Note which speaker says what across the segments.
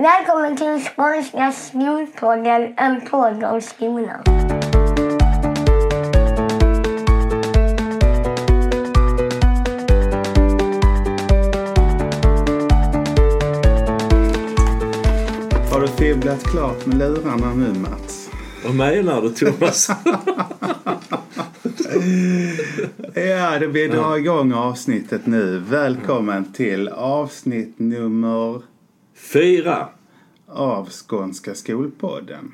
Speaker 1: Välkommen till Skånska skolpodden, en podd om skolan.
Speaker 2: Har du fibblat klart med lurarna nu Mats?
Speaker 3: Vad menar du Thomas?
Speaker 2: Ja, det vi drar igång avsnittet nu. Välkommen till avsnitt nummer
Speaker 3: Fyra,
Speaker 2: av Skånska skolpodden.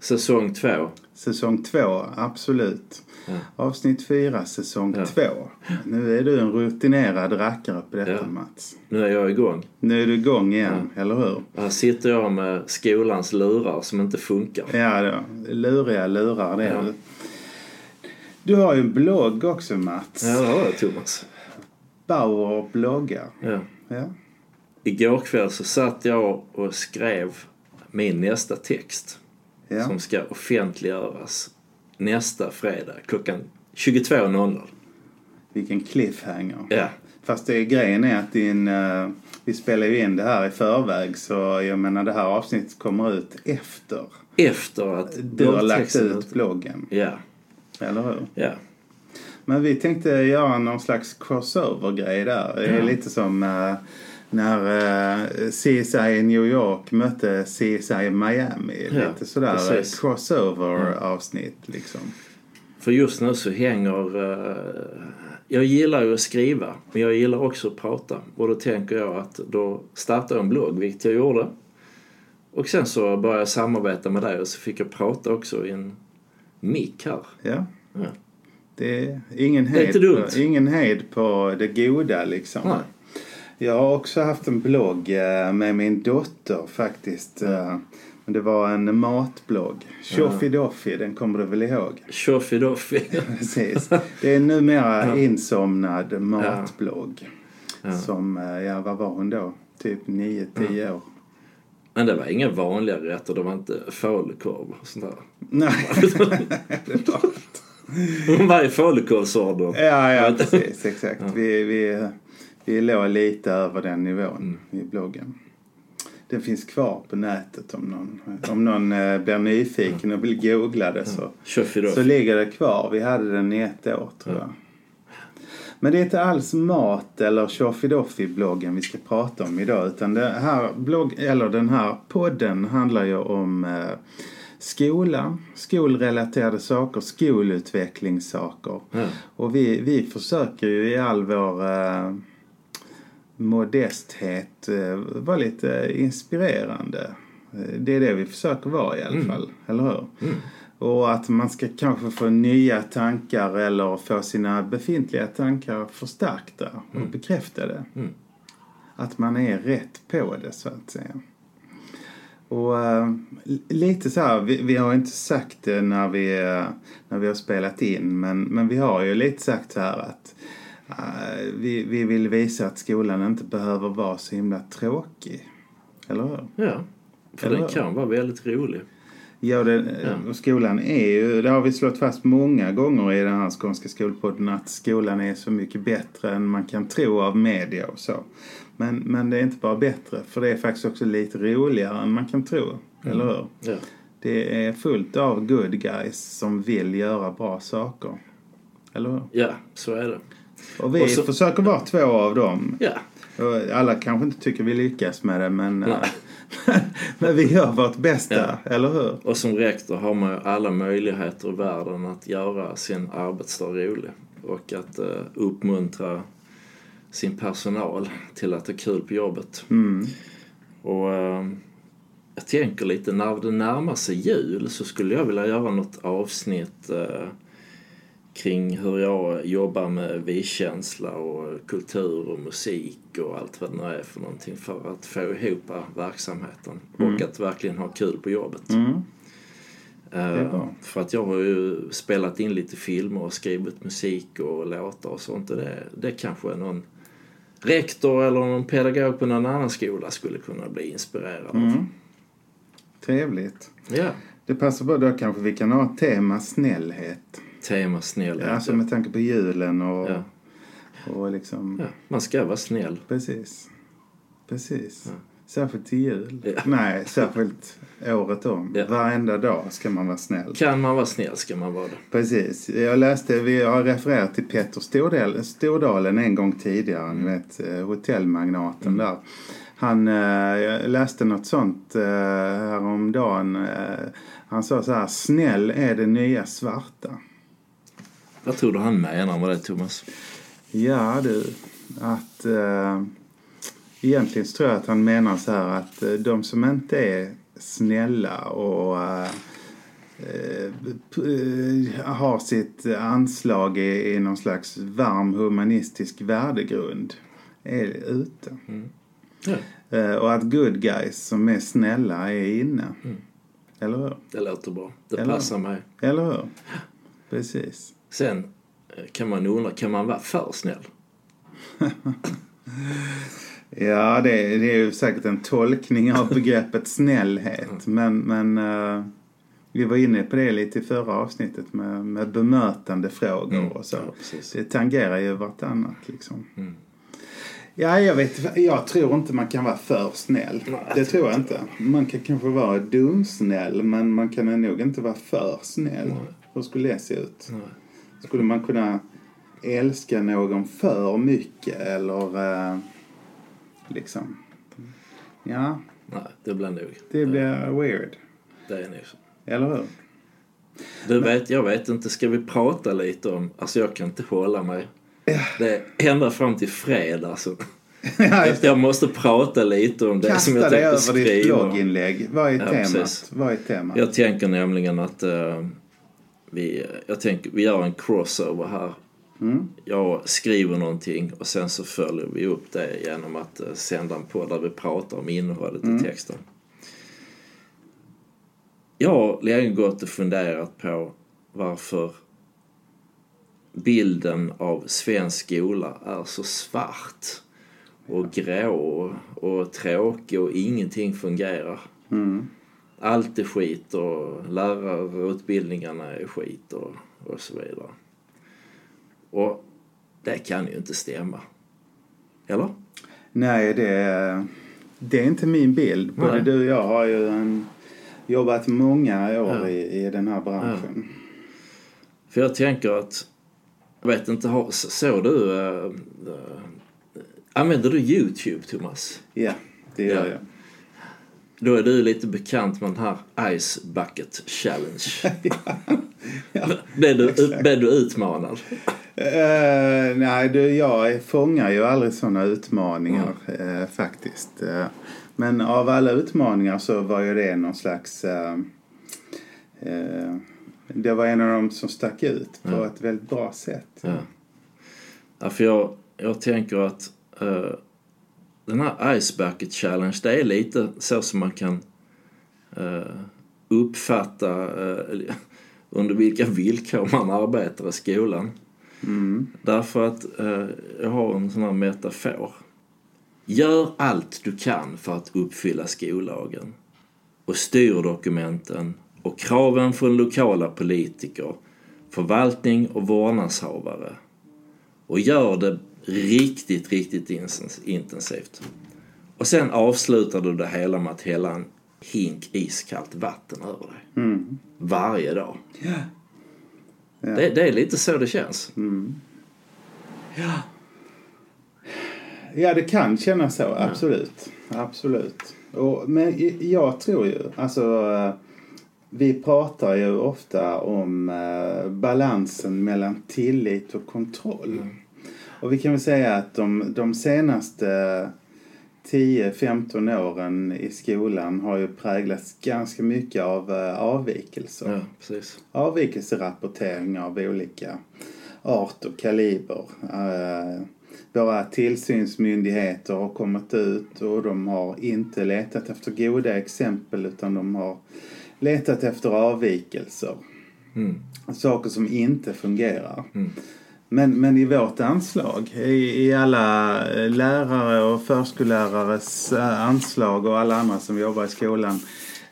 Speaker 3: säsong två.
Speaker 2: Säsong två, absolut.
Speaker 3: Ja.
Speaker 2: Avsnitt fyra, säsong
Speaker 3: Ja.
Speaker 2: två. Nu är du en rutinerad rackare på detta
Speaker 3: Ja.
Speaker 2: Mats.
Speaker 3: Nu är jag igång.
Speaker 2: Nu är du igång igen, eller hur?
Speaker 3: Här sitter jag med skolans lurar som inte funkar.
Speaker 2: Ja, då. luriga lurar det.
Speaker 3: Ja.
Speaker 2: Du har ju en blogg också Mats.
Speaker 3: Ja, det har jag Thomas.
Speaker 2: Bauer bloggar.
Speaker 3: Ja. Igår kväll så satt jag och skrev min nästa text.
Speaker 2: Ja.
Speaker 3: Som ska offentliggöras nästa fredag klockan 22.00.
Speaker 2: Vilken cliffhanger.
Speaker 3: Ja.
Speaker 2: Fast det, grejen är att din, eh, vi spelar ju in det här i förväg så jag menar det här avsnittet kommer ut efter
Speaker 3: Efter att
Speaker 2: du har lagt ut bloggen.
Speaker 3: Ja,
Speaker 2: Eller hur?
Speaker 3: ja.
Speaker 2: Men vi tänkte göra någon slags crossover-grej där. Det är
Speaker 3: Ja.
Speaker 2: lite som eh, när eh, CSI New York mötte CSI Miami.
Speaker 3: Ja,
Speaker 2: lite sådär
Speaker 3: precis.
Speaker 2: crossover-avsnitt liksom.
Speaker 3: För just nu så hänger... eh, jag gillar ju att skriva, men jag gillar också att prata. Och då tänker jag att då startar jag en blogg, vilket jag gjorde. Och sen så började jag samarbeta med dig och så fick jag prata också i en mick här.
Speaker 2: Ja.
Speaker 3: Ja.
Speaker 2: Det är ingen
Speaker 3: Det är
Speaker 2: hejd,
Speaker 3: inte dumt.
Speaker 2: på, ingen hejd på det goda liksom.
Speaker 3: Nej.
Speaker 2: Jag har också haft en blogg eh, med min dotter faktiskt. eh, Men det var en matblogg. Tjoffidoffi, den kommer du väl ihåg?
Speaker 3: Tjoffidoffi.
Speaker 2: Precis. Det är numera insomnad matblogg.
Speaker 3: Ja.
Speaker 2: Som, eh, ja vad var hon då? Typ 9-10 år.
Speaker 3: Men det var inga vanliga rätter, det var inte falukorv och sånt där.
Speaker 2: Nej, det var
Speaker 3: Hon var i falukorvsordern.
Speaker 2: Ja, ja precis. Exakt. Vi, vi, vi låg lite över den nivån i bloggen. Den finns kvar på nätet om någon, om någon eh, blir nyfiken och vill googla det så, så
Speaker 3: Tjoffidoffi.
Speaker 2: ligger det kvar. Vi hade den i ett år tror jag. Men det är inte alls mat eller Tjoffidoffi-bloggen vi ska prata om idag utan det här blogg, eller den här podden handlar ju om eh, skola, skolrelaterade saker, skolutvecklingssaker.
Speaker 3: Ja.
Speaker 2: Och vi, vi försöker ju i all vår eh, modesthet eh, vara lite inspirerande. Eh, Det är det vi försöker vara i alla fall, eller hur? Och att man ska kanske få nya tankar eller få sina befintliga tankar förstärkta och bekräftade. Att man är rätt på det så att säga. Och li- lite så här, vi, vi har inte sagt det när vi, när vi har spelat in men, men vi har ju lite sagt så här att vi, vi vill visa att skolan inte behöver vara så himla tråkig. Eller hur?
Speaker 3: Ja, för
Speaker 2: Eller
Speaker 3: den
Speaker 2: hur?
Speaker 3: kan vara väldigt rolig.
Speaker 2: Ja, det,
Speaker 3: Ja.
Speaker 2: skolan är ju, det har vi slått fast många gånger i den här skånska skolpodden att skolan är så mycket bättre än man kan tro av media och så. Men, men det är inte bara bättre, för det är faktiskt också lite roligare än man kan tro. Eller hur?
Speaker 3: Ja.
Speaker 2: Det är fullt av good guys som vill göra bra saker. Eller hur?
Speaker 3: ja, så är det.
Speaker 2: Och vi
Speaker 3: Och så-
Speaker 2: försöker vara två av dem.
Speaker 3: Ja,
Speaker 2: Och alla kanske inte tycker vi lyckas med det men, men vi gör vårt bästa, eller hur?
Speaker 3: och som rektor har man ju alla möjligheter i världen att göra sin arbetsdag rolig. Och att eh, uppmuntra sin personal till att ha kul på jobbet.
Speaker 2: Mm.
Speaker 3: Och eh, jag tänker lite, när det närmar sig jul så skulle jag vilja göra något avsnitt eh, kring hur jag jobbar med vi-känsla och kultur och musik och allt vad det nu är för någonting för att få ihop verksamheten och att verkligen ha kul på jobbet.
Speaker 2: Mm.
Speaker 3: Eh, för att jag har ju spelat in lite filmer och skrivit musik och låtar och sånt och det, det kanske någon rektor eller någon pedagog på någon annan skola skulle kunna bli inspirerad av.
Speaker 2: Mm. Trevligt.
Speaker 3: Ja.
Speaker 2: Det passar bra, då kanske vi kan ha tema snällhet.
Speaker 3: Tema snällhet.
Speaker 2: Alltså med tanke på julen och,
Speaker 3: ja.
Speaker 2: och liksom...
Speaker 3: ja. Man ska vara snäll.
Speaker 2: Precis. Precis. Särskilt till jul.
Speaker 3: Ja.
Speaker 2: Nej, särskilt året om.
Speaker 3: Ja.
Speaker 2: Varenda dag ska man vara snäll.
Speaker 3: Kan man vara snäll ska man vara det.
Speaker 2: Precis. Jag läste, vi har refererat till Petter Stordal, Stordalen en gång tidigare. Ni vet, eh, hotellmagnaten där. Han, eh, jag läste något sånt eh, häromdagen. Han sa så här, snäll är det nya svarta.
Speaker 3: Vad tror du han menar med det Thomas?
Speaker 2: Ja du, att eh, egentligen tror jag att han menar så här att eh, de som inte är snälla och eh, eh, har sitt anslag i, i någon slags varm humanistisk värdegrund är ute.
Speaker 3: Ja,
Speaker 2: Eh, och att good guys som är snälla är inne. Eller hur?
Speaker 3: det låter bra. Det
Speaker 2: Eller-
Speaker 3: passar mig.
Speaker 2: Eller hur? Precis.
Speaker 3: Sen eh, kan man undra, kan man vara för snäll?
Speaker 2: Ja, det, det är ju säkert en tolkning av begreppet snällhet. Men, men eh, vi var inne på det lite i förra avsnittet med, med bemötande frågor och så.
Speaker 3: Ja,
Speaker 2: det tangerar ju vartannat liksom.
Speaker 3: Mm.
Speaker 2: Ja, jag vet Jag tror inte man kan vara för snäll.
Speaker 3: Nej.
Speaker 2: Det tror jag inte. Man kan kanske vara dumsnäll, men man kan nog inte vara för snäll.
Speaker 3: Nej.
Speaker 2: Hur skulle det se ut?
Speaker 3: Nej.
Speaker 2: Skulle man kunna älska någon för mycket eller eh, liksom... Ja,
Speaker 3: Nej, det blir nog.
Speaker 2: det blir weird.
Speaker 3: Det är nog så.
Speaker 2: Eller hur?
Speaker 3: Du vet, jag vet inte, ska vi prata lite om, alltså jag kan inte hålla mig. Det är ända fram till fredag alltså.
Speaker 2: Ja.
Speaker 3: Jag måste prata lite om det som
Speaker 2: Kasta
Speaker 3: jag
Speaker 2: dig
Speaker 3: tänkte
Speaker 2: över ditt
Speaker 3: skriva.
Speaker 2: blogginlägg. Vad är
Speaker 3: Ja,
Speaker 2: temat? Vad är temat?
Speaker 3: Jag tänker nämligen att eh, vi, jag tänker, vi gör en crossover här.
Speaker 2: Mm.
Speaker 3: Jag skriver någonting och sen så följer vi upp det genom att eh, sända en podd där vi pratar om innehållet
Speaker 2: Mm.
Speaker 3: i texten. Jag har länge gått och funderat på varför bilden av svensk skola är så svart och grå och tråkig och ingenting fungerar.
Speaker 2: Mm.
Speaker 3: Allt är skit och lärarutbildningarna är skit och, och så vidare. Och det kan ju inte stämma. Eller?
Speaker 2: Nej, det det är inte min bild. Både
Speaker 3: Nej.
Speaker 2: du och jag har ju en, jobbat många år
Speaker 3: Ja.
Speaker 2: i, i den här branschen.
Speaker 3: För jag tänker att, jag vet inte, har- såg du, äh, äh, använder du Youtube Thomas?
Speaker 2: Ja, det gör
Speaker 3: Ja.
Speaker 2: jag.
Speaker 3: Då är du lite bekant med den här Ice Bucket Challenge. blev, du, blev du utmanad?
Speaker 2: Eh, nej, du, jag fångar ju aldrig sådana utmaningar eh, faktiskt. Eh, men av alla utmaningar så var ju det någon slags... Det var en av dem som stack ut på ett väldigt bra sätt.
Speaker 3: Ja. ja för jag, jag tänker att den här Ice Bucket Challenge, det är lite så som man kan eh, uppfatta eh, under vilka villkor man arbetar i skolan.
Speaker 2: Mm.
Speaker 3: Därför att eh, jag har en sån här metafor. Gör allt du kan för att uppfylla skollagen och styrdokumenten och kraven från lokala politiker, förvaltning och vårdnadshavare. Och gör det riktigt, riktigt intens- intensivt. Och sen avslutar du det hela med att hälla en hink iskallt vatten över dig.
Speaker 2: Mm.
Speaker 3: Varje dag.
Speaker 2: Ja.
Speaker 3: Det, det är lite så det känns.
Speaker 2: Ja, det kan kännas så. Absolut. Absolut. Och, men jag tror ju, alltså vi pratar ju ofta om eh, balansen mellan tillit och kontroll. Och vi kan väl säga att de, de senaste 10-15 åren i skolan har ju präglats ganska mycket av eh, avvikelser
Speaker 3: Ja, precis.
Speaker 2: avvikelserapportering av olika art och kaliber. Eh, våra tillsynsmyndigheter har kommit ut och de har inte letat efter goda exempel utan de har letat efter avvikelser.
Speaker 3: Mm.
Speaker 2: Saker som inte fungerar.
Speaker 3: Mm.
Speaker 2: Men, men i vårt anslag, i, i alla eh, lärare och förskollärares eh, anslag och alla andra som jobbar i skolan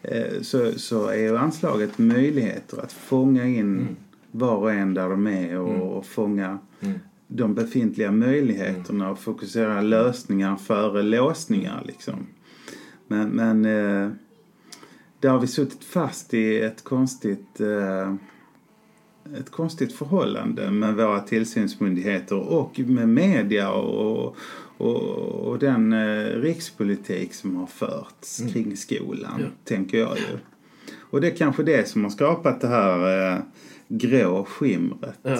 Speaker 2: eh, så, så är ju anslaget möjligheter att fånga in var och en där de är och, och fånga
Speaker 3: Mm.
Speaker 2: de befintliga möjligheterna och fokusera lösningar före låsningar liksom. Men, men där har vi suttit fast i ett konstigt ett konstigt förhållande med våra tillsynsmyndigheter och med media och, och, och den eh, rikspolitik som har förts
Speaker 3: Mm.
Speaker 2: kring skolan,
Speaker 3: Ja.
Speaker 2: tänker jag ju. Och det är kanske det som har skapat det här eh, grå skimret.
Speaker 3: Ja,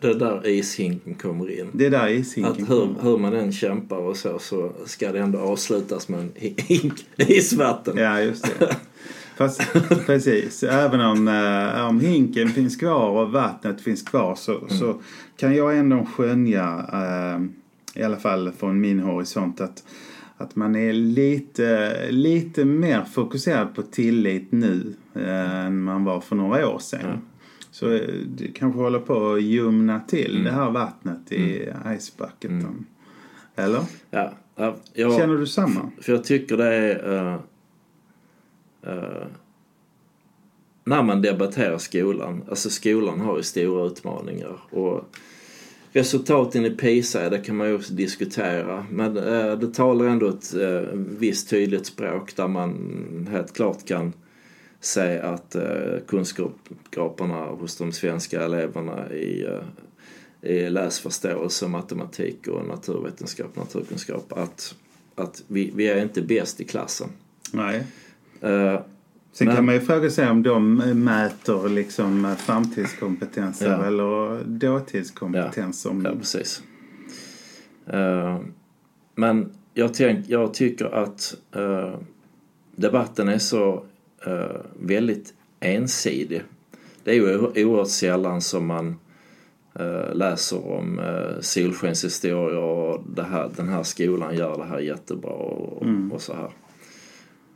Speaker 3: det är där ishinken kommer in.
Speaker 2: Det är där
Speaker 3: Att
Speaker 2: ishinken
Speaker 3: hur,
Speaker 2: kommer.
Speaker 3: hur man än kämpar och så, så ska det ändå avslutas med en hink isvatten.
Speaker 2: Ja, just det. Fast precis, även om, eh, om hinken finns kvar och vattnet finns kvar så,
Speaker 3: Mm.
Speaker 2: så kan jag ändå skönja, eh, i alla fall från min horisont, att, att man är lite, lite mer fokuserad på tillit nu eh, än man var för några år sedan.
Speaker 3: Ja.
Speaker 2: Så det kanske håller på att ljumna till
Speaker 3: Mm.
Speaker 2: det här vattnet i icebucketen. Eller?
Speaker 3: Ja, ja, jag,
Speaker 2: Känner du samma?
Speaker 3: För jag tycker det är... eh, eh, när man debatterar skolan, alltså skolan har ju stora utmaningar och resultaten i PISA, det kan man ju också diskutera men eh, det talar ändå ett eh, visst tydligt språk där man helt klart kan se att eh, kunskaperna hos de svenska eleverna i, eh, i läsförståelse, matematik och naturvetenskap, naturkunskap att, att vi, vi är inte bäst i klassen.
Speaker 2: Nej.
Speaker 3: Eh,
Speaker 2: Sen
Speaker 3: Men-
Speaker 2: kan man ju fråga sig om de mäter liksom framtidskompetenser
Speaker 3: Ja.
Speaker 2: eller dåtidskompetens. Om...
Speaker 3: Ja, precis. Eh, men jag, tänk, jag tycker att eh, debatten är så eh, väldigt ensidig. Det är ju oerhört sällan som man läser om uh, solskenshistorier och det här, den här skolan gör det här jättebra och, och så här.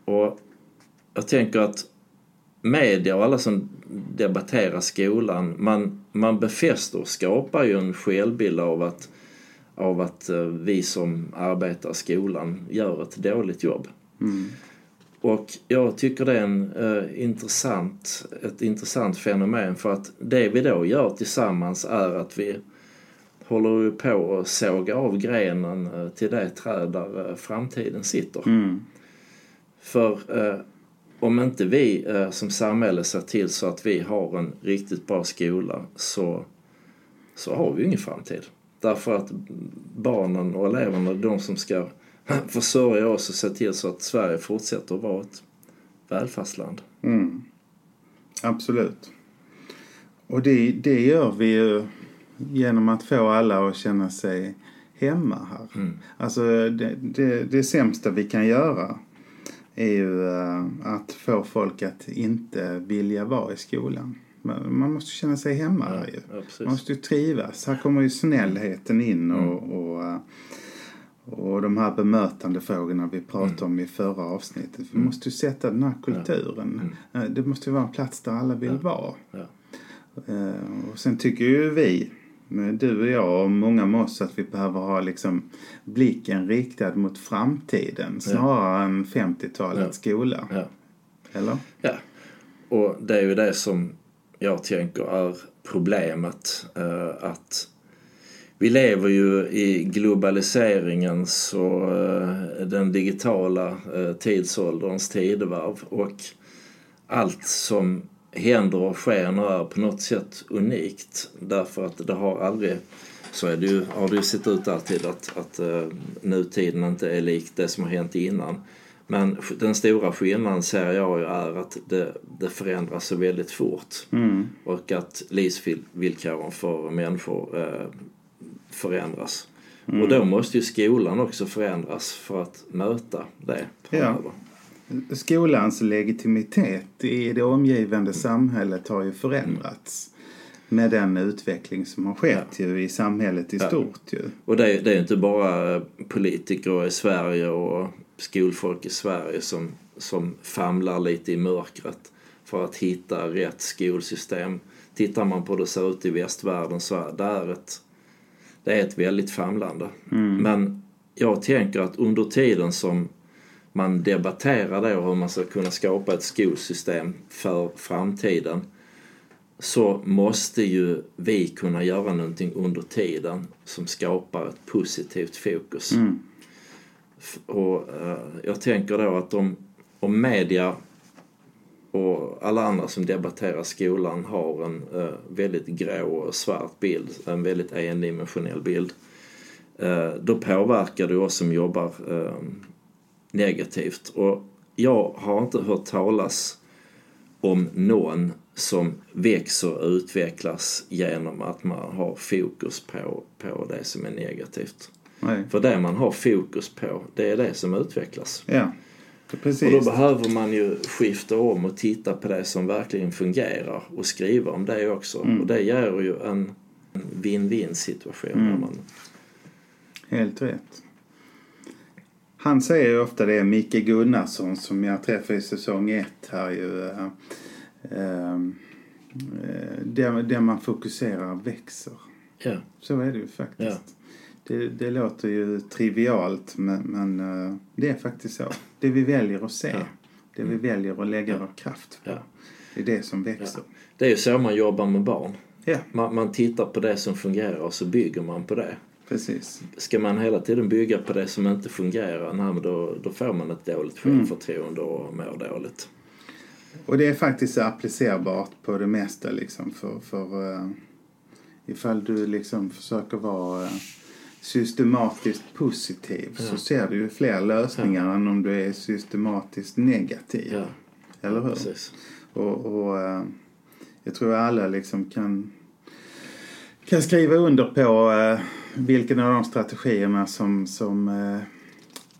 Speaker 3: Och jag tänker att media och alla som debatterar skolan, man, man befäster och skapar ju en självbild av att, av att eh, vi som arbetar i skolan gör ett dåligt jobb. Och jag tycker det är en, eh, intressant, ett intressant fenomen för att det vi då gör tillsammans är att vi håller på att såga av grenen eh, till det träd där eh, framtiden sitter.
Speaker 2: Mm.
Speaker 3: För eh, om inte vi eh, som samhälle ser till så att vi har en riktigt bra skola så, så har vi ju ingen framtid. Därför att barnen och eleverna är de som ska försörja oss och se till så att Sverige fortsätter att vara ett välfärdsland.
Speaker 2: Mm. Absolut. Och det, det gör vi ju genom att få alla att känna sig hemma här.
Speaker 3: Mm.
Speaker 2: Alltså det, det, det sämsta vi kan göra är ju eh, att få folk att inte vilja vara i skolan. Man måste känna sig hemma här ju.
Speaker 3: Ja.
Speaker 2: Man måste ju trivas. Här kommer ju snällheten in och, och, eh, och de här bemötandefrågorna vi pratade om i förra avsnittet. Vi måste ju sätta den här kulturen. Eh, Det måste ju vara en plats där alla vill vara.
Speaker 3: Ja.
Speaker 2: Och sen tycker ju vi, du och jag och många med oss, att vi behöver ha liksom blicken riktad mot framtiden snarare än 50-talets skola.
Speaker 3: Ja.
Speaker 2: Eller?
Speaker 3: Ja, och det är ju det som jag tänker är problemet. eh, Att vi lever ju i globaliseringens och eh, den digitala eh, tidsålderns tidevarv och allt som händer och sker nu är på något sätt unikt därför att det har aldrig så är det ju, har det ju sett ut alltid att, att eh, nutiden inte är lik det som har hänt innan. Men den stora skillnaden ser jag ju är att det, det förändras så väldigt fort
Speaker 2: Mm.
Speaker 3: och att livsvillkoren för människor eh, förändras. Och då måste ju skolan också förändras för att möta det framöver.
Speaker 2: Skolans legitimitet i det omgivande samhället har ju förändrats. Med den utveckling som har skett ju i samhället i
Speaker 3: Ja.
Speaker 2: stort ju.
Speaker 3: Och det, är- det är inte bara politiker i Sverige och skolfolk i Sverige som, som famlar lite i mörkret för att hitta rätt skolsystem. Tittar man på hur det ser ut i västvärlden så är det ett, det är ett väldigt famlande. Men jag tänker att under tiden som man debatterar och hur man ska kunna skapa ett skolsystem för framtiden så måste ju vi kunna göra någonting under tiden som skapar ett positivt fokus. F- Och eh, jag tänker då att om, om media och alla andra som debatterar skolan har en eh, väldigt grå och svart bild, en väldigt endimensionell bild, eh, då påverkar det oss som jobbar eh, negativt. Och jag har inte hört talas om någon som växer och utvecklas genom att man har fokus på, på det som är negativt.
Speaker 2: Nej.
Speaker 3: För det man har fokus på, det är det som utvecklas.
Speaker 2: Ja, precis.
Speaker 3: Och då behöver man ju skifta om och titta på det som verkligen fungerar och skriva om det också. Och det ger ju en en win-win situation. Där man,
Speaker 2: Helt rätt. Han säger ju ofta det, Micke Gunnarsson som jag träffade i säsong ett här ju. eh, eh, eh, det, det man fokuserar växer.
Speaker 3: ja,
Speaker 2: Så är det ju faktiskt.
Speaker 3: Ja.
Speaker 2: Det, det låter ju trivialt men, men eh, det är faktiskt så. Det vi väljer att se,
Speaker 3: Ja.
Speaker 2: det vi väljer att lägga vår kraft på. Det är det som växer.
Speaker 3: det är ju så man jobbar med barn. Man, man tittar på det som fungerar och så bygger man på det.
Speaker 2: Precis.
Speaker 3: Ska man hela tiden bygga på det som inte fungerar, nej, då, då får man ett dåligt självförtroende och mår dåligt.
Speaker 2: Och det är faktiskt applicerbart på det mesta liksom för, för uh, ifall du liksom försöker vara eh, systematiskt positiv så ser du ju fler lösningar än om du är systematiskt negativ.
Speaker 3: Ja,
Speaker 2: Eller hur?
Speaker 3: precis.
Speaker 2: Och, och eh, jag tror alla liksom kan, kan skriva under på uh, vilken av de strategierna som, som uh,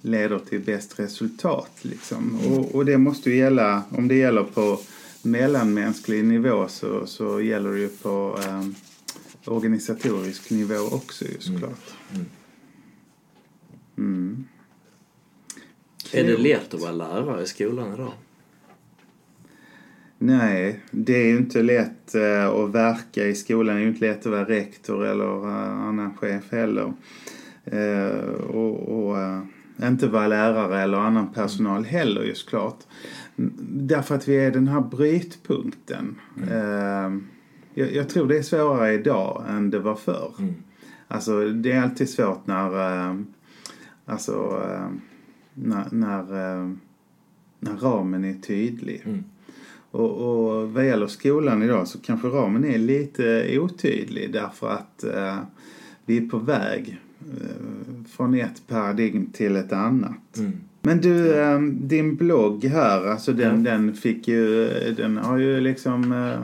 Speaker 2: leder till bäst resultat. Liksom. Och, och det måste ju gälla, om det gäller på mellanmänsklig nivå så, så gäller det ju på eh, organisatorisk nivå också ju såklart. Mm.
Speaker 3: Är det lätt att vara lärare i skolan idag?
Speaker 2: Nej, det är ju inte lätt eh, att verka i skolan. Det är ju inte lätt att vara rektor eller eh, annan chef heller. Eh, och och inte vara lärare eller annan personal heller ju såklart. Mm, Därför att vi är den här brytpunkten. Eh, jag, jag tror det är svårare idag än det var förr.
Speaker 3: Mm.
Speaker 2: Alltså det är alltid svårt när, alltså, när, när, när ramen är tydlig.
Speaker 3: Mm.
Speaker 2: Och, och vad gäller skolan idag så kanske ramen är lite otydlig därför att eh, vi är på väg eh, från ett paradigm till ett annat.
Speaker 3: Mm.
Speaker 2: Men du, eh, din blogg här, alltså den,
Speaker 3: Ja.
Speaker 2: den fick ju, den har ju liksom, eh,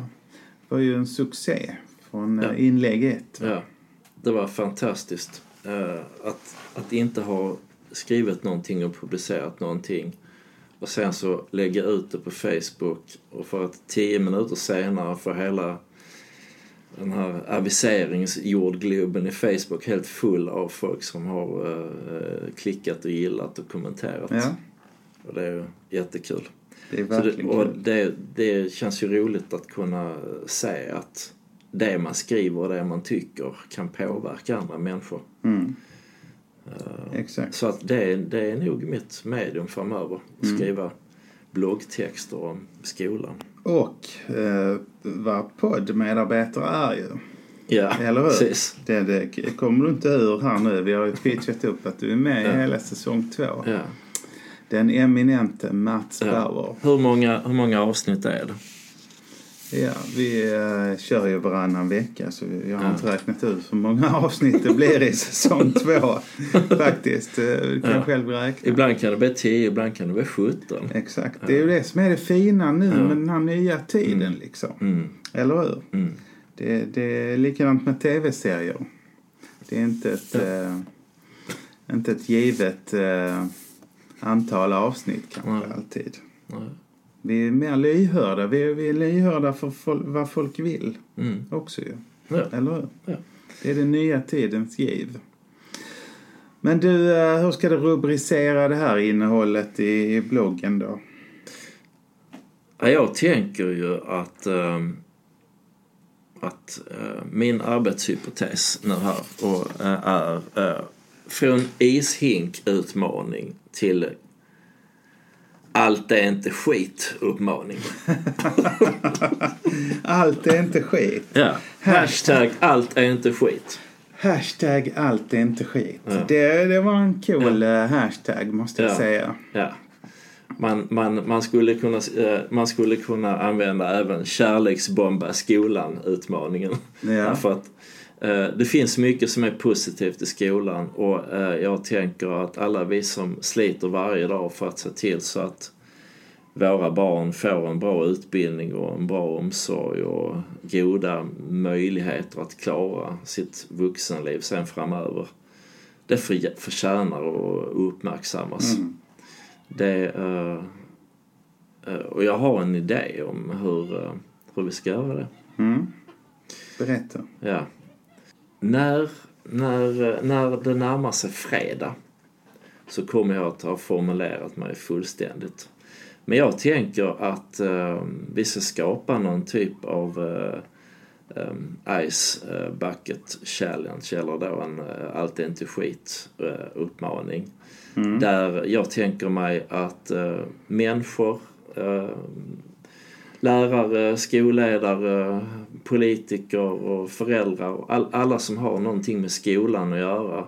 Speaker 2: var ju en succé från
Speaker 3: Ja.
Speaker 2: eh, inlägg ett.
Speaker 3: Ja, det var fantastiskt. Eh, att, att inte ha skrivit någonting och publicerat någonting och sen så lägga ut det på Facebook och för att tio minuter senare få hela den här aviseringsjordgloben i Facebook helt full av folk som har eh, klickat och gillat och kommenterat.
Speaker 2: Ja,
Speaker 3: Och det är ju jättekul.
Speaker 2: det är
Speaker 3: Så det,
Speaker 2: verkligen
Speaker 3: och
Speaker 2: kul.
Speaker 3: det, det känns ju roligt att kunna se att det man skriver och det man tycker kan påverka andra människor.
Speaker 2: Mm. Exakt.
Speaker 3: Så att det, det är nog mitt medium framöver. Att
Speaker 2: Mm.
Speaker 3: skriva bloggtexter om skolan.
Speaker 2: Och eh, vad poddmedarbetare är ju.
Speaker 3: Ja,
Speaker 2: Eller hur?
Speaker 3: precis.
Speaker 2: Det, det kommer du inte ur här nu. Vi har ju pitchat upp att du är med i
Speaker 3: Ja.
Speaker 2: hela säsong två.
Speaker 3: Ja.
Speaker 2: Den eminente Mats
Speaker 3: Ja.
Speaker 2: Bauer.
Speaker 3: Hur, många, hur många avsnitt är det?
Speaker 2: Ja, vi uh, kör ju varannan vecka så jag har
Speaker 3: Ja.
Speaker 2: inte räknat ut hur många avsnitt det blir i säsong två. Faktiskt. Eh, Du kan
Speaker 3: Ja.
Speaker 2: själv räkna.
Speaker 3: Ibland kan det bli 10, ibland kan det bli 17.
Speaker 2: Exakt. Det är ju det som är det fina nu
Speaker 3: Ja.
Speaker 2: med den här nya tiden liksom.
Speaker 3: Mm,
Speaker 2: Eller hur?
Speaker 3: mm.
Speaker 2: Det, det är likadant med tv-serier. Det är inte ett, eh, inte ett givet eh, antal avsnitt kanske alltid. Vi är mer lyhörda. Vi är, vi är lyhörda för fol- vad folk vill
Speaker 3: Mm.
Speaker 2: också ju.
Speaker 3: Ja.
Speaker 2: Eller hur?
Speaker 3: Ja.
Speaker 2: Det är den nya tidens giv. Men du, eh, hur ska du rubricera det här innehållet i, i bloggen då?
Speaker 3: Ja, jag tänker ju att, ehm, att eh, min arbetshypotes nu här och, eh, är från ishink-utmaning till allt är inte skit-uppmaning.
Speaker 2: Allt är inte skit.
Speaker 3: Ja. Hashtag allt är inte skit.
Speaker 2: Hashtag allt är inte skit.
Speaker 3: Ja.
Speaker 2: Det, det var en cool eh, hashtag måste jag
Speaker 3: Ja.
Speaker 2: säga.
Speaker 3: Ja. Man, man, man, skulle kunna, eh, man skulle kunna använda även kärleksbomba skolan-utmaningen.
Speaker 2: Ja.
Speaker 3: Därför att det finns mycket som är positivt i skolan och eh, jag tänker att alla vi som sliter varje dag för att se till så att våra barn får en bra utbildning och en bra omsorg och goda möjligheter att klara sitt vuxenliv sen framöver. Det för, förtjänar att uppmärksammas.
Speaker 2: Mm.
Speaker 3: Det, eh, eh, och jag har en idé om hur, eh, hur vi ska göra det.
Speaker 2: Mm. Berätta.
Speaker 3: Ja. När, när, när det närmar sig fredag så kommer jag att ha formulerat mig fullständigt. Men jag tänker att eh, vi ska skapa någon typ av eh, eh, Ice eh, Bucket Challenge eller då en eh, Allt är inte skit eh, uppmaning. Där jag tänker mig att eh, människor eh, lärare, skolledare, politiker och föräldrar och all, alla som har någonting med skolan att göra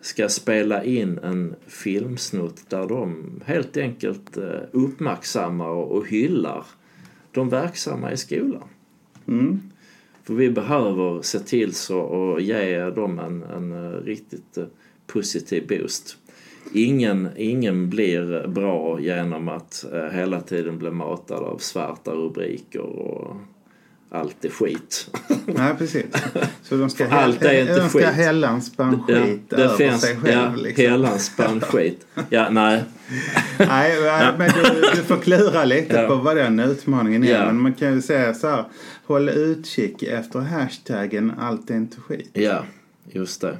Speaker 3: ska spela in en filmsnutt där de helt enkelt eh, uppmärksammar och och hyllar de verksamma i skolan.
Speaker 2: Mm.
Speaker 3: För vi behöver se till så att ge dem en, en eh, riktigt eh, positiv boost. Ingen, ingen blir bra genom att eh, hela tiden bli matad av svarta rubriker och allt är skit.
Speaker 2: Nej, precis. Så de ska,
Speaker 3: Allt är inte
Speaker 2: de ska
Speaker 3: skit.
Speaker 2: hälla en spann skit över
Speaker 3: finns,
Speaker 2: sig själv.
Speaker 3: ja,
Speaker 2: liksom.
Speaker 3: en spann skit. Ja, nej.
Speaker 2: Nej, men du, du får klura lite
Speaker 3: Ja.
Speaker 2: på vad den utmaningen är.
Speaker 3: Ja.
Speaker 2: Men man kan ju säga så här. Håll utkik efter hashtaggen allt är inte skit.
Speaker 3: Ja, just det.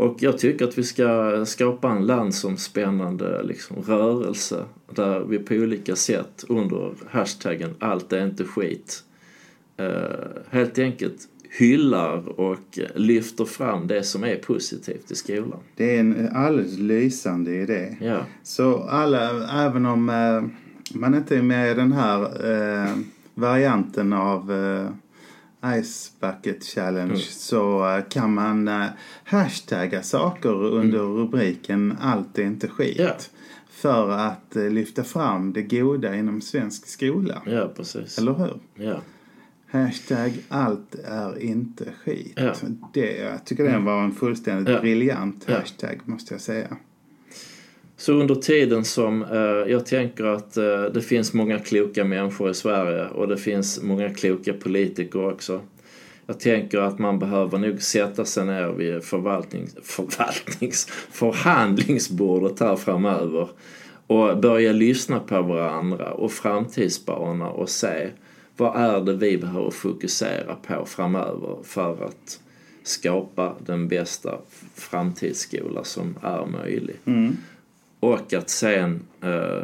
Speaker 3: Och jag tycker att vi ska skapa en landsomspännande liksom, rörelse där vi på olika sätt under hashtaggen allt är inte skit eh, helt enkelt hyllar och lyfter fram det som är positivt i skolan.
Speaker 2: Det är en alldeles lysande idé.
Speaker 3: Ja,
Speaker 2: Så alla, även om eh, man inte är med i den här eh, varianten av Ice Bucket Challenge så eh, kan man eh, hashtagga saker under rubriken Allt är inte skit.
Speaker 3: Ja.
Speaker 2: För att eh, lyfta fram det goda inom svensk skola.
Speaker 3: ja precis.
Speaker 2: Eller hur?
Speaker 3: Ja,
Speaker 2: Hashtag allt är inte skit. Det, jag tycker det var en fullständigt
Speaker 3: Ja.
Speaker 2: briljant
Speaker 3: Ja.
Speaker 2: hashtag måste jag säga.
Speaker 3: Så under tiden som eh, jag tänker att eh, det finns många kloka människor i Sverige och det finns många kloka politiker också. Jag tänker att man behöver nog sätta sig ner vid förvaltnings, förvaltnings, förhandlingsbordet här framöver och börja lyssna på varandra och framtidsspana och se vad är det vi behöver fokusera på framöver för att skapa den bästa framtidsskola som är möjlig. Mm. Och att sen eh,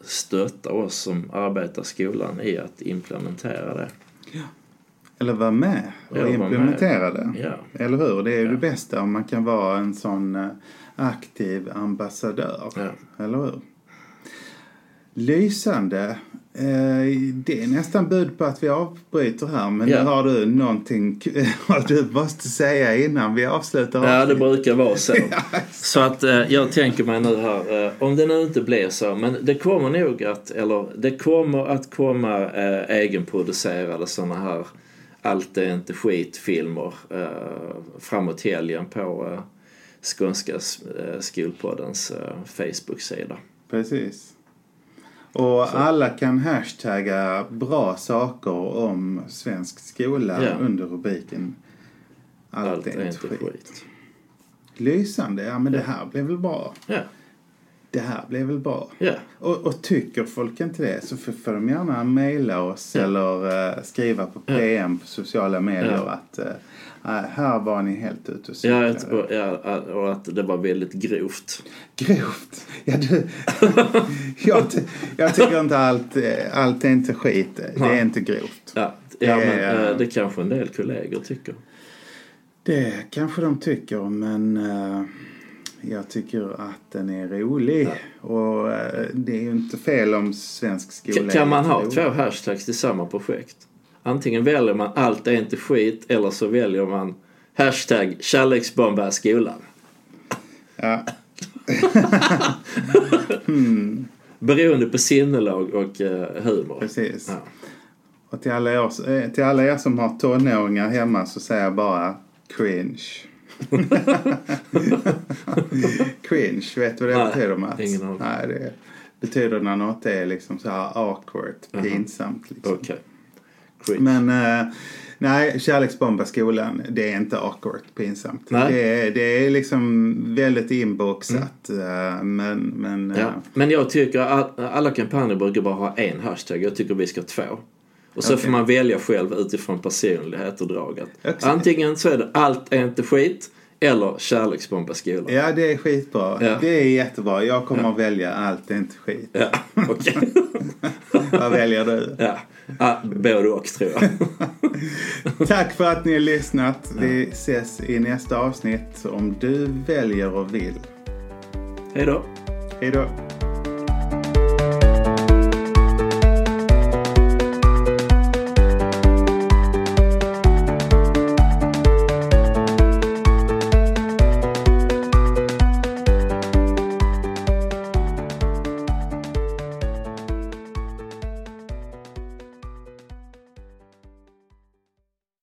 Speaker 3: stötta oss som arbetar skolan i att implementera det.
Speaker 2: Eller vara med och
Speaker 3: Ja, vara
Speaker 2: implementera det.
Speaker 3: Ja.
Speaker 2: Eller hur? Det är ju
Speaker 3: Ja.
Speaker 2: det bästa om man kan vara en sån eh, aktiv ambassadör.
Speaker 3: Ja.
Speaker 2: Eller hur? Lysande. Eh, Det är nästan bud på att vi avbryter här. Men
Speaker 3: Ja.
Speaker 2: nu har du någonting vad du måste säga innan vi avslutar
Speaker 3: Ja, det brukar vara så. Så att eh, jag tänker mig nu här, eh, om det nu inte blir så, men det kommer nog att, eller det kommer att komma egenproducerade sådana här allt är inte skitfilmer framåt helgen på Skånska skolpoddens Facebook-sida.
Speaker 2: Precis. Och alla kan hashtagga bra saker om svensk skola
Speaker 3: Ja.
Speaker 2: under rubriken Allt,
Speaker 3: Allt
Speaker 2: är inte skit.
Speaker 3: skit.
Speaker 2: Lysande. Ja, men det här blev väl bra.
Speaker 3: Ja,
Speaker 2: Det här blev väl bra.
Speaker 3: ja,
Speaker 2: Och, och tycker folk inte det så får de gärna mejla oss
Speaker 3: Ja.
Speaker 2: eller eh, skriva på PM på sociala medier
Speaker 3: Ja.
Speaker 2: att eh, nej, här var ni helt ute och
Speaker 3: ja, ja, och att det var väldigt grovt.
Speaker 2: Grovt. Ja, du, jag, jag tycker inte allt, eh, allt är inte skit. Det är inte grovt.
Speaker 3: Ja, ja men
Speaker 2: är-
Speaker 3: eh, det kanske en del kollegor tycker.
Speaker 2: Det kanske de tycker men eh, jag tycker att den är rolig. Och eh, det är ju inte fel om svensk skola
Speaker 3: Kan, man ha två hashtags till samma projekt? Antingen väljer man allt är inte skit eller så väljer man Hashtag kärleksbomba skolan.
Speaker 2: Ja.
Speaker 3: Beroende på sinnelag och eh, humor.
Speaker 2: Precis.
Speaker 3: Ja.
Speaker 2: Och till alla, er, eh, till alla er som har tonåringar hemma så säger jag bara cringe. cringe, vet du vad det
Speaker 3: Nej,
Speaker 2: betyder Mats?
Speaker 3: ingen aning.
Speaker 2: Nej, det betyder när något är liksom så här awkward, pinsamt. Liksom.
Speaker 3: Okej. Cringe.
Speaker 2: Men eh, nej, kärleksbomba skolan, det är inte awkward, pinsamt.
Speaker 3: Nej.
Speaker 2: Det är, det är liksom väldigt inboxat. eh, Men, men eh,
Speaker 3: Ja. Men jag tycker att alla kampanjer brukar bara ha en hashtag. Jag tycker vi ska ha två. Och så
Speaker 2: Okej.
Speaker 3: får man välja själv utifrån personlighet och drag. Antingen så är det allt är inte skit eller kärleksbomba skolan.
Speaker 2: ja, det är skitbra.
Speaker 3: Ja.
Speaker 2: Det är jättebra. Jag kommer att välja allt, det är inte skit.
Speaker 3: Ja, okej.
Speaker 2: Vad väljer du?
Speaker 3: ja. Ah, både och tror jag.
Speaker 2: Tack för att ni har lyssnat. Vi ses i nästa avsnitt om du väljer och vill.
Speaker 3: Hej då.
Speaker 2: Hej då.